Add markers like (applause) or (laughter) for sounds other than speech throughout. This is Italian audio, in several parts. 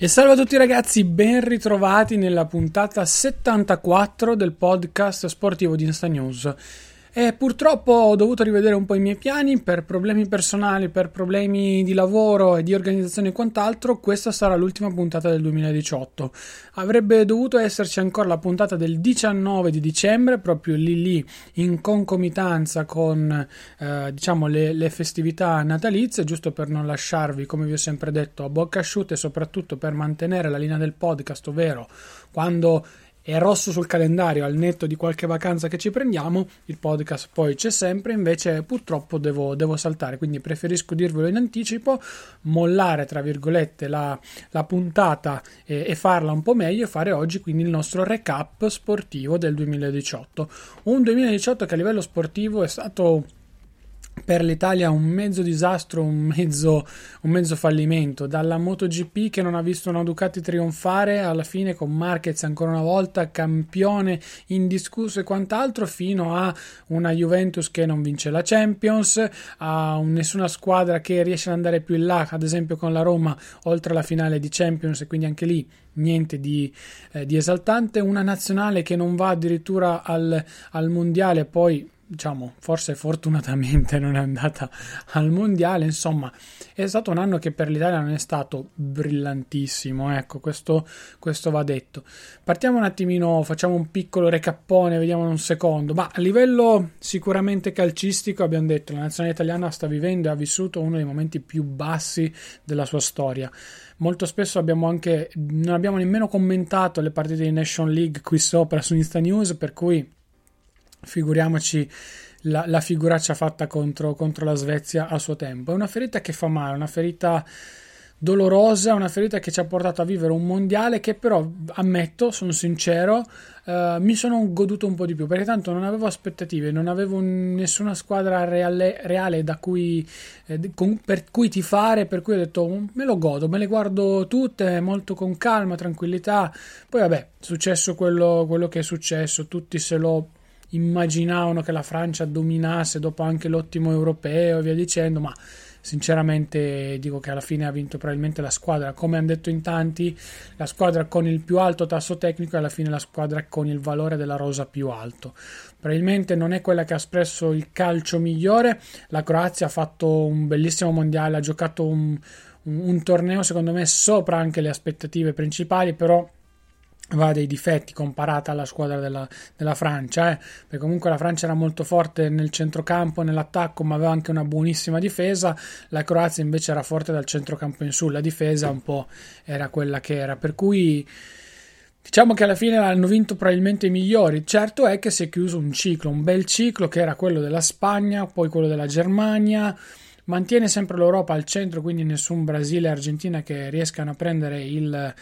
E salve a tutti ragazzi, ben ritrovati nella puntata 74 del podcast sportivo di Insta News. E purtroppo ho dovuto rivedere un po' i miei piani per problemi personali, per problemi di lavoro e di organizzazione e quant'altro. Questa sarà l'ultima puntata del 2018. Avrebbe dovuto esserci ancora la puntata del 19 di dicembre, proprio lì lì in concomitanza con eh, diciamo le, le festività natalizie, giusto per non lasciarvi, come vi ho sempre detto, a bocca asciutta e soprattutto per mantenere la linea del podcast, ovvero quando è rosso sul calendario al netto di qualche vacanza che ci prendiamo, il podcast poi c'è sempre, invece purtroppo devo, devo saltare, quindi preferisco dirvelo in anticipo, mollare tra virgolette la, la puntata e, e, farla un po' meglio e fare oggi quindi il nostro recap sportivo del 2018. Un 2018 che a livello sportivo è stato per l'Italia un mezzo disastro, un mezzo, un mezzo, fallimento. Dalla MotoGP che non ha visto una Ducati trionfare, alla fine con Marquez ancora una volta campione indiscusso e quant'altro, fino a una Juventus che non vince la Champions, a nessuna squadra che riesce ad andare più in là, ad esempio con la Roma, oltre alla finale di Champions, e quindi anche lì niente di, eh, di esaltante. Una nazionale che non va addirittura al, al mondiale, poi diciamo, forse fortunatamente non è andata al mondiale, insomma, è stato un anno che per l'Italia non è stato brillantissimo, ecco, questo, questo va detto. Partiamo un attimino, facciamo un piccolo recappone, vediamo un secondo, ma a livello sicuramente calcistico abbiamo detto, la nazionale italiana sta vivendo e ha vissuto uno dei momenti più bassi della sua storia. Molto spesso abbiamo anche, non abbiamo nemmeno commentato le partite di Nation League qui sopra su Insta News, per cui Figuriamoci la, la figuraccia fatta contro, contro, la Svezia a suo tempo. È una ferita che fa male, una ferita dolorosa, una ferita che ci ha portato a vivere un mondiale che però, ammetto, sono sincero, Uh, mi sono goduto un po' di più perché tanto non avevo aspettative, non avevo nessuna squadra reale, reale cui, eh, con, per cui tifare, per cui ho detto mm, me lo godo, me le guardo tutte molto con calma, tranquillità. Poi vabbè, è successo quello, quello che è successo, tutti se lo immaginavano che la Francia dominasse dopo anche l'ottimo europeo e via dicendo, ma sinceramente dico che alla fine ha vinto probabilmente la squadra, come hanno detto in tanti, la squadra con il più alto tasso tecnico e alla fine la squadra con il valore della rosa più alto. Probabilmente non è quella che ha espresso il calcio migliore, la Croazia ha fatto un bellissimo mondiale, ha giocato un, un, un torneo secondo me sopra anche le aspettative principali, però aveva dei difetti comparata alla squadra della, della Francia, eh? perché comunque la Francia era molto forte nel centrocampo, nell'attacco, ma aveva anche una buonissima difesa, la Croazia invece era forte dal centrocampo in su, la difesa un po' era quella che era, per cui diciamo che alla fine hanno vinto probabilmente i migliori, certo è che si è chiuso un ciclo, un bel ciclo che era quello della Spagna, poi quello della Germania, mantiene sempre l'Europa al centro, quindi nessun Brasile e Argentina che riescano a prendere il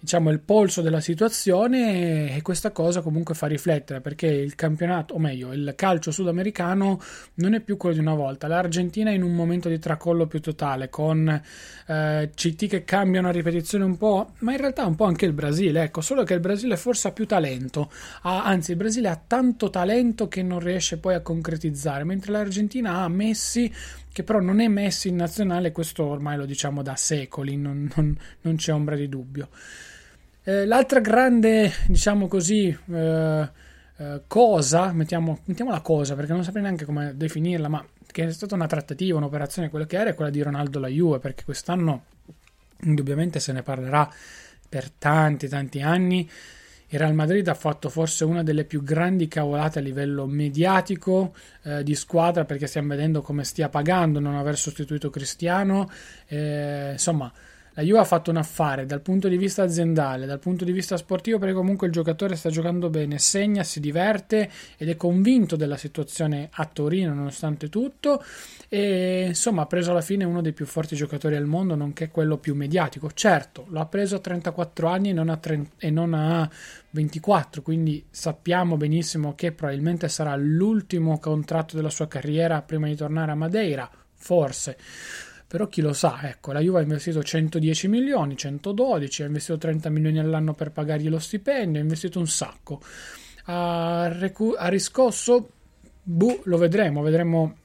diciamo, il polso della situazione e questa cosa comunque fa riflettere perché il campionato, o meglio, il calcio sudamericano non è più quello di una volta. L'Argentina è in un momento di tracollo più totale con eh, CT che cambiano a ripetizione un po', ma in realtà un po' anche il Brasile, ecco, solo che il Brasile forse ha più talento, ha, anzi il Brasile ha tanto talento che non riesce poi a concretizzare, mentre l'Argentina ha Messi che però non è Messi in nazionale, questo ormai lo diciamo da secoli, non, non, non c'è ombra di dubbio. Eh, l'altra grande, diciamo così, eh, eh, cosa, mettiamo, mettiamo cosa perché non saprei neanche come definirla, ma che è stata una trattativa, un'operazione, quello che era, è quella di Ronaldo la Juve, perché quest'anno indubbiamente se ne parlerà per tanti, tanti anni. Il Real Madrid ha fatto forse una delle più grandi cavolate a livello mediatico eh, di squadra perché stiamo vedendo come stia pagando non aver sostituito Cristiano. Eh, insomma, la Juve ha fatto un affare dal punto di vista aziendale, dal punto di vista sportivo, perché comunque il giocatore sta giocando bene, segna, si diverte ed è convinto della situazione a Torino nonostante tutto e insomma ha preso alla fine uno dei più forti giocatori al mondo, nonché quello più mediatico. Certo, lo ha preso a 34 anni e non a, 30, e non a 24, quindi sappiamo benissimo che probabilmente sarà l'ultimo contratto della sua carriera prima di tornare a Madeira, forse però chi lo sa, ecco, la Juve ha investito 110 milioni, 112, ha investito 30 milioni all'anno per pagargli lo stipendio, ha investito un sacco. Ha, recu- ha riscosso, buh, lo vedremo, vedremo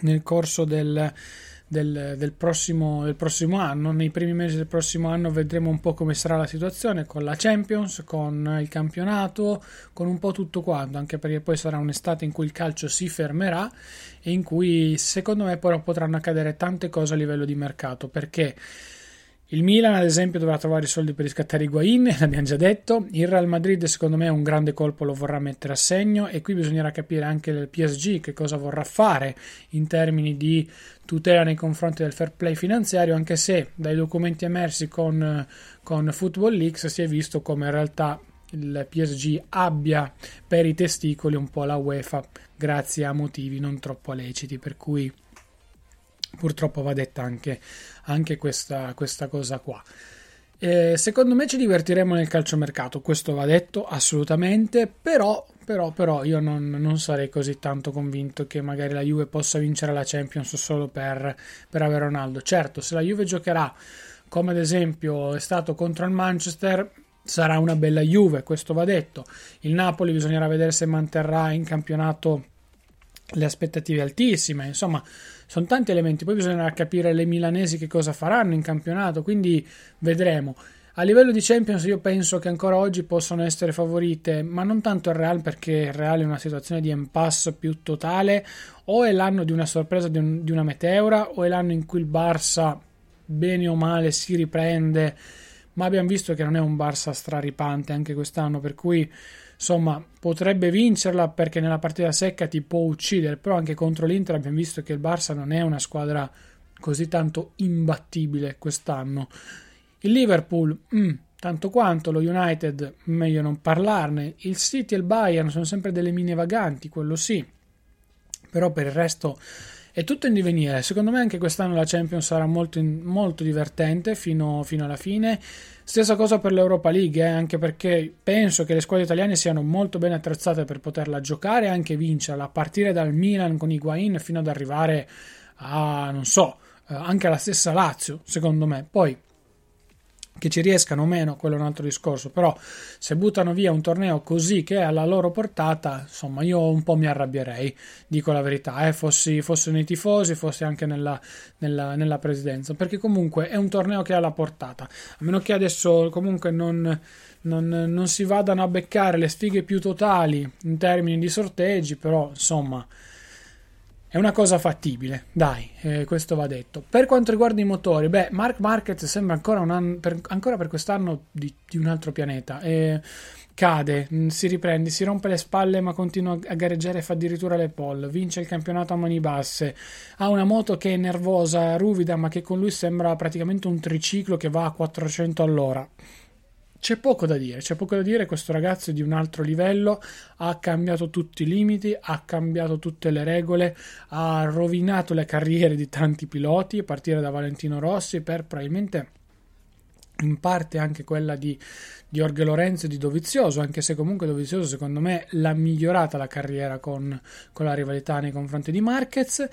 nel corso del, del, del, prossimo, del, prossimo, anno. Nei primi mesi del prossimo anno vedremo un po' come sarà la situazione con la Champions, con il campionato, con un po' tutto quanto, anche perché poi sarà un'estate in cui il calcio si fermerà e in cui secondo me però potranno accadere tante cose a livello di mercato perché il Milan, ad esempio, dovrà trovare i soldi per riscattare Higuain, (laughs) l'abbiamo già detto. Il Real Madrid, secondo me, un grande colpo lo vorrà mettere a segno. E qui bisognerà capire anche il PSG che cosa vorrà fare in termini di tutela nei confronti del fair play finanziario. Anche se dai documenti emersi con, con Football Leaks si è visto come in realtà il PSG abbia per i testicoli un po' la UEFA grazie a motivi non troppo leciti. Per cui purtroppo va detta anche, anche questa, questa cosa qua. Eh, secondo me ci divertiremo nel calciomercato, questo va detto assolutamente, però, però, però io non, non, sarei così tanto convinto che magari la Juve possa vincere la Champions solo per, per avere Ronaldo. Certo, se la Juve giocherà come ad esempio è stato contro il Manchester, sarà una bella Juve, questo va detto. Il Napoli bisognerà vedere se manterrà in campionato le aspettative altissime, insomma sono tanti elementi, poi bisognerà capire le milanesi che cosa faranno in campionato, quindi vedremo. A livello di Champions io penso che ancora oggi possano essere favorite, ma non tanto il Real perché il Real è una situazione di impasse più totale, o è l'anno di una sorpresa di, un, di una meteora, o è l'anno in cui il Barça bene o male si riprende, ma abbiamo visto che non è un Barça straripante anche quest'anno, per cui insomma potrebbe vincerla perché nella partita secca ti può uccidere, però anche contro l'Inter abbiamo visto che il Barça non è una squadra così tanto imbattibile quest'anno. Il Liverpool, mm, tanto quanto, lo United, meglio non parlarne, il City e il Bayern sono sempre delle mine vaganti, quello sì, però per il resto è tutto in divenire. Secondo me anche quest'anno la Champions sarà molto, molto divertente fino, fino alla fine. Stessa cosa per l'Europa League, eh, anche perché penso che le squadre italiane siano molto ben attrezzate per poterla giocare e anche vincerla, a partire dal Milan con Higuain fino ad arrivare a, non so, eh, anche alla stessa Lazio, secondo me. Poi che ci riescano o meno, quello è un altro discorso, però se buttano via un torneo così che è alla loro portata, insomma, io un po' mi arrabbierei, dico la verità, eh, fossi, fossi nei tifosi, fossi anche nella, nella, nella, presidenza, perché comunque è un torneo che ha la portata, a meno che adesso comunque non, non, non si vadano a beccare le sfighe più totali in termini di sorteggi, però insomma è una cosa fattibile, dai, eh, questo va detto. Per quanto riguarda i motori, beh, Mark Market sembra ancora, anno, per, ancora per quest'anno di, di, un altro pianeta. Eh, cade, mm, si riprende, si rompe le spalle ma continua a gareggiare e fa addirittura le pole, vince il campionato a mani basse, ha una moto che è nervosa, ruvida ma che con lui sembra praticamente un triciclo che va a 400 all'ora c'è poco da dire, c'è poco da dire, questo ragazzo è di un altro livello, ha cambiato tutti i limiti, ha cambiato tutte le regole, ha rovinato le carriere di tanti piloti, a partire da Valentino Rossi per probabilmente in parte anche quella di, di Lorenzo e di Dovizioso, anche se comunque Dovizioso secondo me l'ha migliorata la carriera con, con la rivalità nei confronti di Marquez.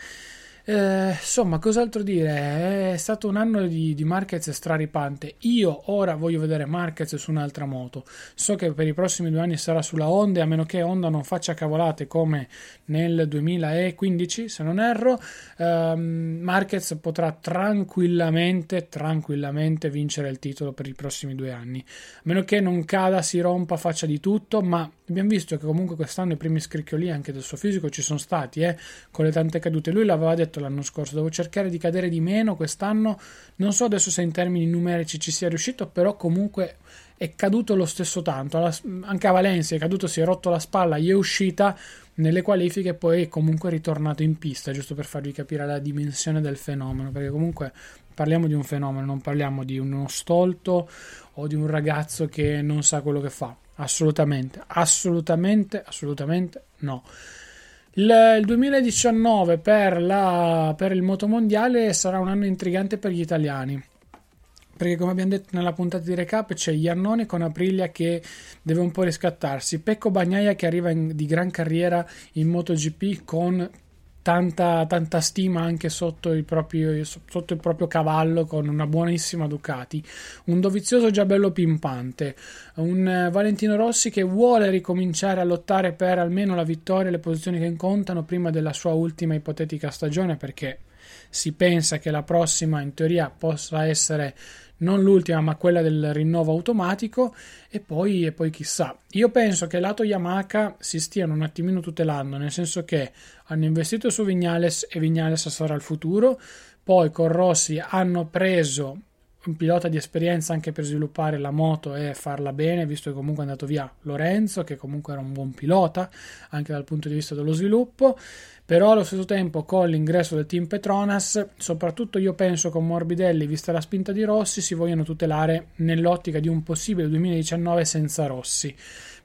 Eh, insomma, cos'altro dire? È stato un anno di, di Marquez straripante. Io ora voglio vedere Marquez su un'altra moto. So che per i prossimi due anni sarà sulla Honda, a meno che Honda non faccia cavolate come nel 2015, se non erro. Ehm, Marquez potrà tranquillamente, tranquillamente vincere il titolo per i prossimi due anni. A meno che non cada, si rompa, faccia di tutto, ma abbiamo visto che comunque quest'anno i primi scricchioli anche del suo fisico ci sono stati, eh, con le tante cadute. Lui l'aveva detto l'anno scorso, devo cercare di cadere di meno quest'anno, non so adesso se in termini numerici ci sia riuscito, però comunque è caduto lo stesso tanto, anche a Valencia è caduto, si è rotto la spalla, gli è uscita, nelle qualifiche poi è comunque ritornato in pista, giusto per farvi capire la dimensione del fenomeno, perché comunque parliamo di un fenomeno, non parliamo di uno stolto o di un ragazzo che non sa quello che fa. Assolutamente, assolutamente, assolutamente no. Il, il 2019 per, la, per il motomondiale sarà un anno intrigante per gli italiani. Perché come abbiamo detto nella puntata di recap c'è Iannone con Aprilia che deve un po' riscattarsi, Pecco Bagnaia che arriva in, di gran carriera in MotoGP con tanta, tanta stima anche sotto il, proprio, sotto il proprio cavallo con una buonissima Ducati, un Dovizioso già bello pimpante, un eh, Valentino Rossi che vuole ricominciare a lottare per almeno la vittoria e le posizioni che contano prima della sua ultima ipotetica stagione perché si pensa che la prossima in teoria possa essere non l'ultima ma quella del rinnovo automatico e poi, e poi chissà. Io penso che lato Yamaha si stiano un attimino tutelando, nel senso che hanno investito su Vignales e Vignales sarà il futuro, poi con Rossi hanno preso un pilota di esperienza anche per sviluppare la moto e farla bene, visto che comunque è andato via Lorenzo, che comunque era un buon pilota anche dal punto di vista dello sviluppo. Però allo stesso tempo con l'ingresso del team Petronas, soprattutto io penso con Morbidelli, vista la spinta di Rossi, si vogliono tutelare nell'ottica di un possibile 2019 senza Rossi.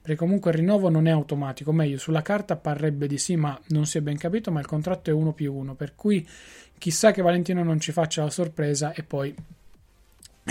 Perché comunque il rinnovo non è automatico, meglio, sulla carta parrebbe di sì, ma non si è ben capito, ma il contratto è 1 più 1, per cui chissà che Valentino non ci faccia la sorpresa e poi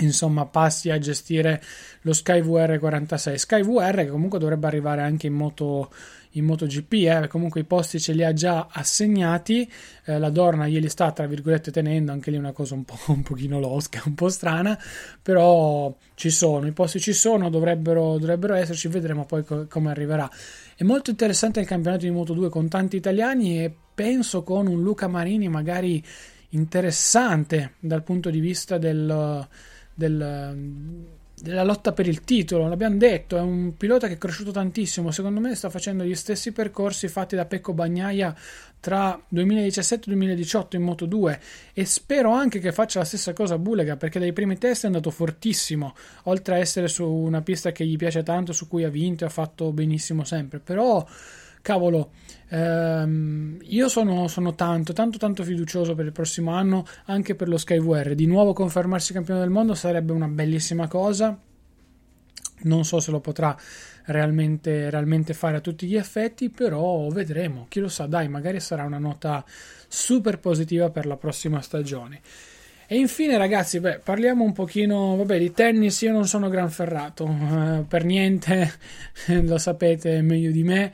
insomma passi a gestire lo SkyVR 46 SkyVR che comunque dovrebbe arrivare anche in moto in MotoGP, eh, comunque i posti ce li ha già assegnati, eh, la Dorna glieli sta tra virgolette tenendo, anche lì una cosa un po' (laughs) un pochino losca, un po' strana, però ci sono, i posti ci sono, dovrebbero, dovrebbero esserci, vedremo poi co- come arriverà. È molto interessante il campionato di Moto2 con tanti italiani e penso con un Luca Marini magari interessante dal punto di vista del del, della lotta per il titolo, l'abbiamo detto, è un pilota che è cresciuto tantissimo, secondo me sta facendo gli stessi percorsi fatti da Pecco Bagnaia tra 2017 e 2018 in Moto 2 e spero anche che faccia la stessa cosa a Bulega perché dai primi test è andato fortissimo, oltre a essere su una pista che gli piace tanto, su cui ha vinto e ha fatto benissimo sempre, però cavolo, ehm, io sono, sono, tanto, tanto, tanto fiducioso per il prossimo anno, anche per lo SkyVR. Di nuovo confermarsi campione del mondo sarebbe una bellissima cosa. Non so se lo potrà realmente, realmente fare a tutti gli effetti, però vedremo. Chi lo sa, dai, magari sarà una nota super positiva per la prossima stagione. E infine, ragazzi, beh, parliamo un pochino, vabbè, di tennis. Io non sono gran ferrato, eh, per niente, (laughs) lo sapete meglio di me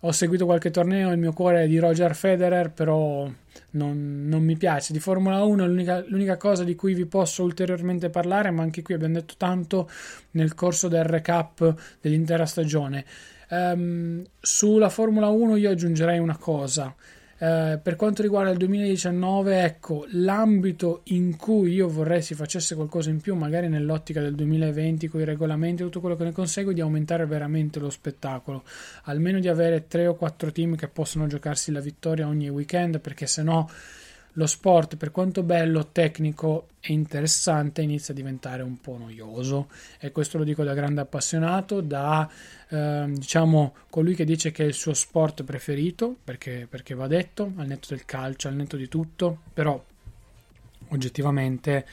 ho seguito qualche torneo, il mio cuore è di Roger Federer, però non, non mi piace. Di Formula 1 è l'unica, l'unica, cosa di cui vi posso ulteriormente parlare, ma anche qui abbiamo detto tanto nel corso del recap dell'intera stagione. Um, sulla Formula 1 io aggiungerei una cosa. Eh, per quanto riguarda il 2019, ecco l'ambito in cui io vorrei si facesse qualcosa in più, magari nell'ottica del 2020 con i regolamenti e tutto quello che ne consegue, di aumentare veramente lo spettacolo, almeno di avere tre o quattro team che possono giocarsi la vittoria ogni weekend, perché se no lo sport, per quanto bello, tecnico e interessante, inizia a diventare un po' noioso. E questo lo dico da grande appassionato, da eh, diciamo colui che dice che è il suo sport preferito, perché, perché va detto, al netto del calcio, al netto di tutto, però oggettivamente,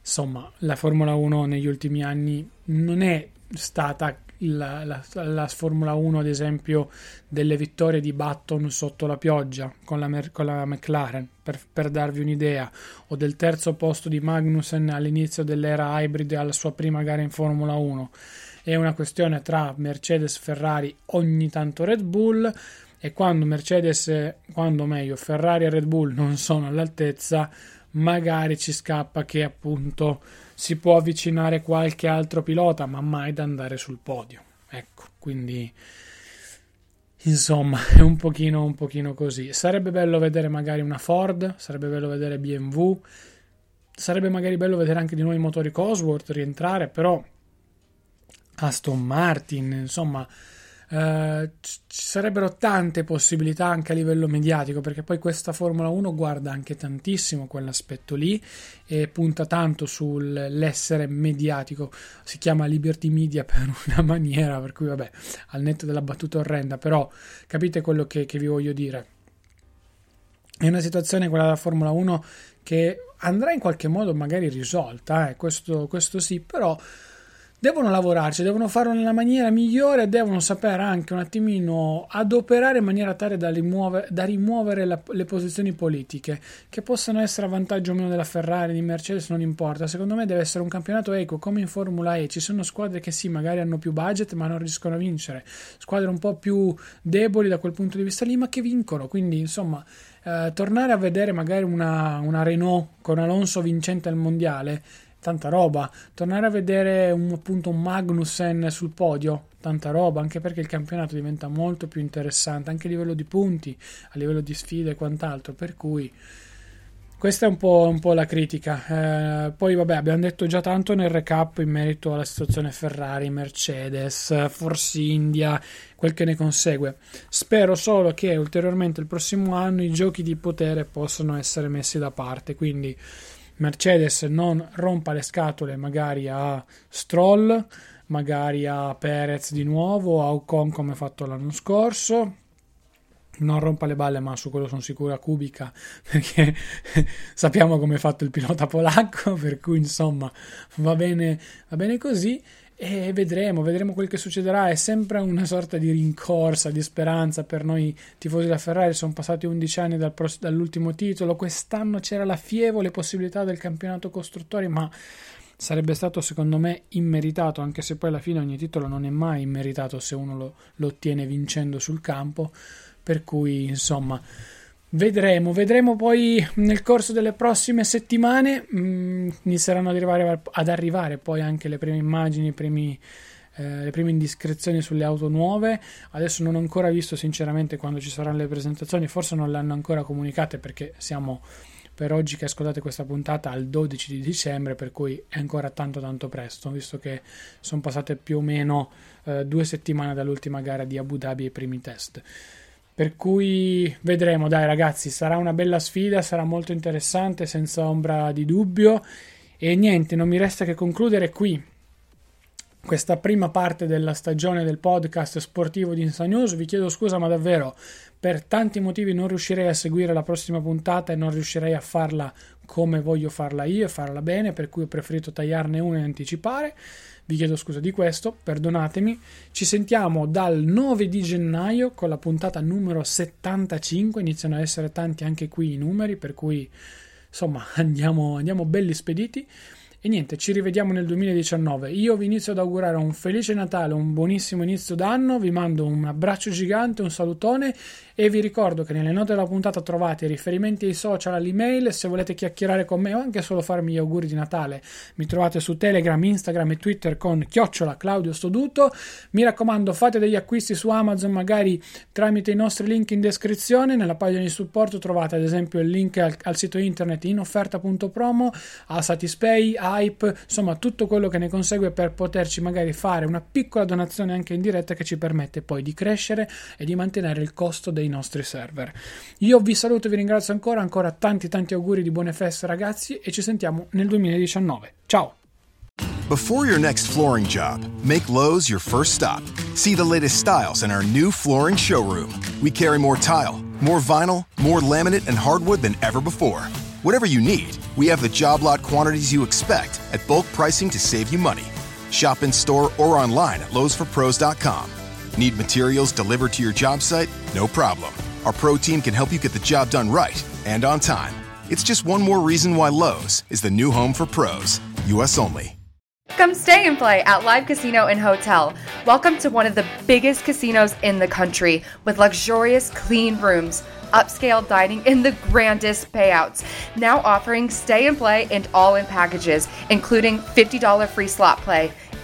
insomma, la Formula 1 negli ultimi anni non è stata la, la, la, Formula 1, ad esempio, delle vittorie di Button sotto la pioggia con la, con la McLaren, per, per, darvi un'idea, o del terzo posto di Magnussen all'inizio dell'era hybrid alla sua prima gara in Formula 1. È una questione tra Mercedes, Ferrari, ogni tanto Red Bull. E quando Mercedes, quando meglio, Ferrari e Red Bull non sono all'altezza, magari ci scappa che appunto si può avvicinare qualche altro pilota, ma mai da andare sul podio. Ecco, quindi insomma (laughs) è un pochino, un pochino così. Sarebbe bello vedere magari una Ford, sarebbe bello vedere BMW, sarebbe magari bello vedere anche di nuovo i motori Cosworth rientrare, però Aston Martin, insomma Uh, ci sarebbero tante possibilità anche a livello mediatico perché poi questa Formula 1 guarda anche tantissimo quell'aspetto lì e punta tanto sull'essere mediatico. Si chiama Liberty Media (laughs) per una maniera per cui vabbè al netto della battuta orrenda però capite quello che, che vi voglio dire. È una situazione quella della Formula 1 che andrà in qualche modo magari risolta eh, questo, questo sì però devono lavorarci, devono farlo nella maniera migliore, devono sapere anche un attimino adoperare in maniera tale da rimuovere, da rimuovere la, le posizioni politiche, che possano essere a vantaggio o meno della Ferrari, di Mercedes, non importa. Secondo me deve essere un campionato equo, come in Formula E. Ci sono squadre che sì, magari hanno più budget, ma non riescono a vincere. Squadre un po' più deboli da quel punto di vista lì, ma che vincono. Quindi, insomma, eh, tornare a vedere magari una, una Renault con Alonso vincente al mondiale tanta roba. Tornare a vedere un, appunto un Magnussen sul podio, tanta roba, anche perché il campionato diventa molto più interessante, anche a livello di punti, a livello di sfide e quant'altro, per cui questa è un po', un po la critica. Eh, poi, vabbè, abbiamo detto già tanto nel recap in merito alla situazione Ferrari, Mercedes, Force India, quel che ne consegue. Spero solo che ulteriormente il prossimo anno i giochi di potere possano essere messi da parte. Quindi Mercedes non rompa le scatole magari a Stroll, magari a Perez di nuovo, a Ocon come fatto l'anno scorso. Non rompa le balle, ma su quello sono sicuro a Kubica (laughs) perché (laughs) sappiamo come è fatto il pilota polacco. (laughs) Per cui, insomma, va bene, va bene così. E vedremo, vedremo quel che succederà. È sempre una sorta di rincorsa, di speranza per noi tifosi della Ferrari. Sono passati 11 anni dal pros- dall'ultimo titolo. Quest'anno c'era la fievole possibilità del campionato costruttori, ma sarebbe stato secondo me immeritato, anche se poi alla fine ogni titolo non è mai immeritato se uno lo, lo ottiene vincendo sul campo. Per cui, insomma. Vedremo, vedremo poi nel corso delle prossime settimane mh, mm, inizieranno ad arrivare, ad arrivare, poi anche le prime immagini, primi, eh, le prime indiscrezioni sulle auto nuove. Adesso non ho ancora visto sinceramente quando ci saranno le presentazioni, forse non le hanno ancora comunicate perché siamo per oggi che ascoltate questa puntata al 12 di dicembre, per cui è ancora tanto tanto presto, visto che sono passate più o meno eh, due settimane dall'ultima gara di Abu Dhabi e i primi test. Per cui vedremo, dai ragazzi, sarà una bella sfida, sarà molto interessante, senza ombra di dubbio. E niente, non mi resta che concludere qui questa prima parte della stagione del podcast sportivo di News. Vi chiedo scusa, ma davvero per tanti motivi non riuscirei a seguire la prossima puntata e non riuscirei a farla come voglio farla io e farla bene, per cui ho preferito tagliarne una e anticipare. Vi chiedo scusa di questo, perdonatemi. Ci sentiamo dal 9 di gennaio con la puntata numero 75. Iniziano a essere tanti anche qui i numeri, per cui insomma (laughs) andiamo, andiamo belli spediti. E niente, ci rivediamo nel 2019. Io vi inizio ad augurare un felice Natale, un buonissimo inizio d'anno, vi mando un abbraccio gigante, un salutone e vi ricordo che nelle note della puntata trovate i riferimenti ai social, all'email, se volete chiacchierare con me o anche solo farmi gli auguri di Natale. Mi trovate su Telegram, Instagram e Twitter con chiocciola Claudio Stoduto. Mi raccomando, fate degli acquisti su Amazon magari tramite i nostri link in descrizione. Nella pagina di supporto trovate ad esempio il link al, al sito internet inofferta.promo, a Satispay, Hype, insomma tutto quello che ne consegue per poterci magari fare una piccola donazione anche in diretta che ci permette poi di crescere e di mantenere il costo dei nostri server. Io vi saluto e vi ringrazio ancora, ancora tanti tanti auguri di buone feste ragazzi e ci sentiamo nel 2019. Ciao! Before your next flooring job, make Lowe's your first stop. See the latest styles in our new flooring showroom. We carry more tile, more vinyl, more laminate and hardwood than ever before. Whatever you need, we have the job lot quantities you expect at bulk pricing to save you money. Shop in store or online at lowesforpros.com. Need materials delivered to your job site? No problem. Our pro team can help you get the job done right and on time. It's just one more reason why Lowe's is the new home for pros. US only. Come stay and play at Live Casino and Hotel. Welcome to one of the biggest casinos in the country with luxurious, clean rooms upscale dining, and the grandest payouts. Now offering stay and play and all in packages, including $50 free slot play.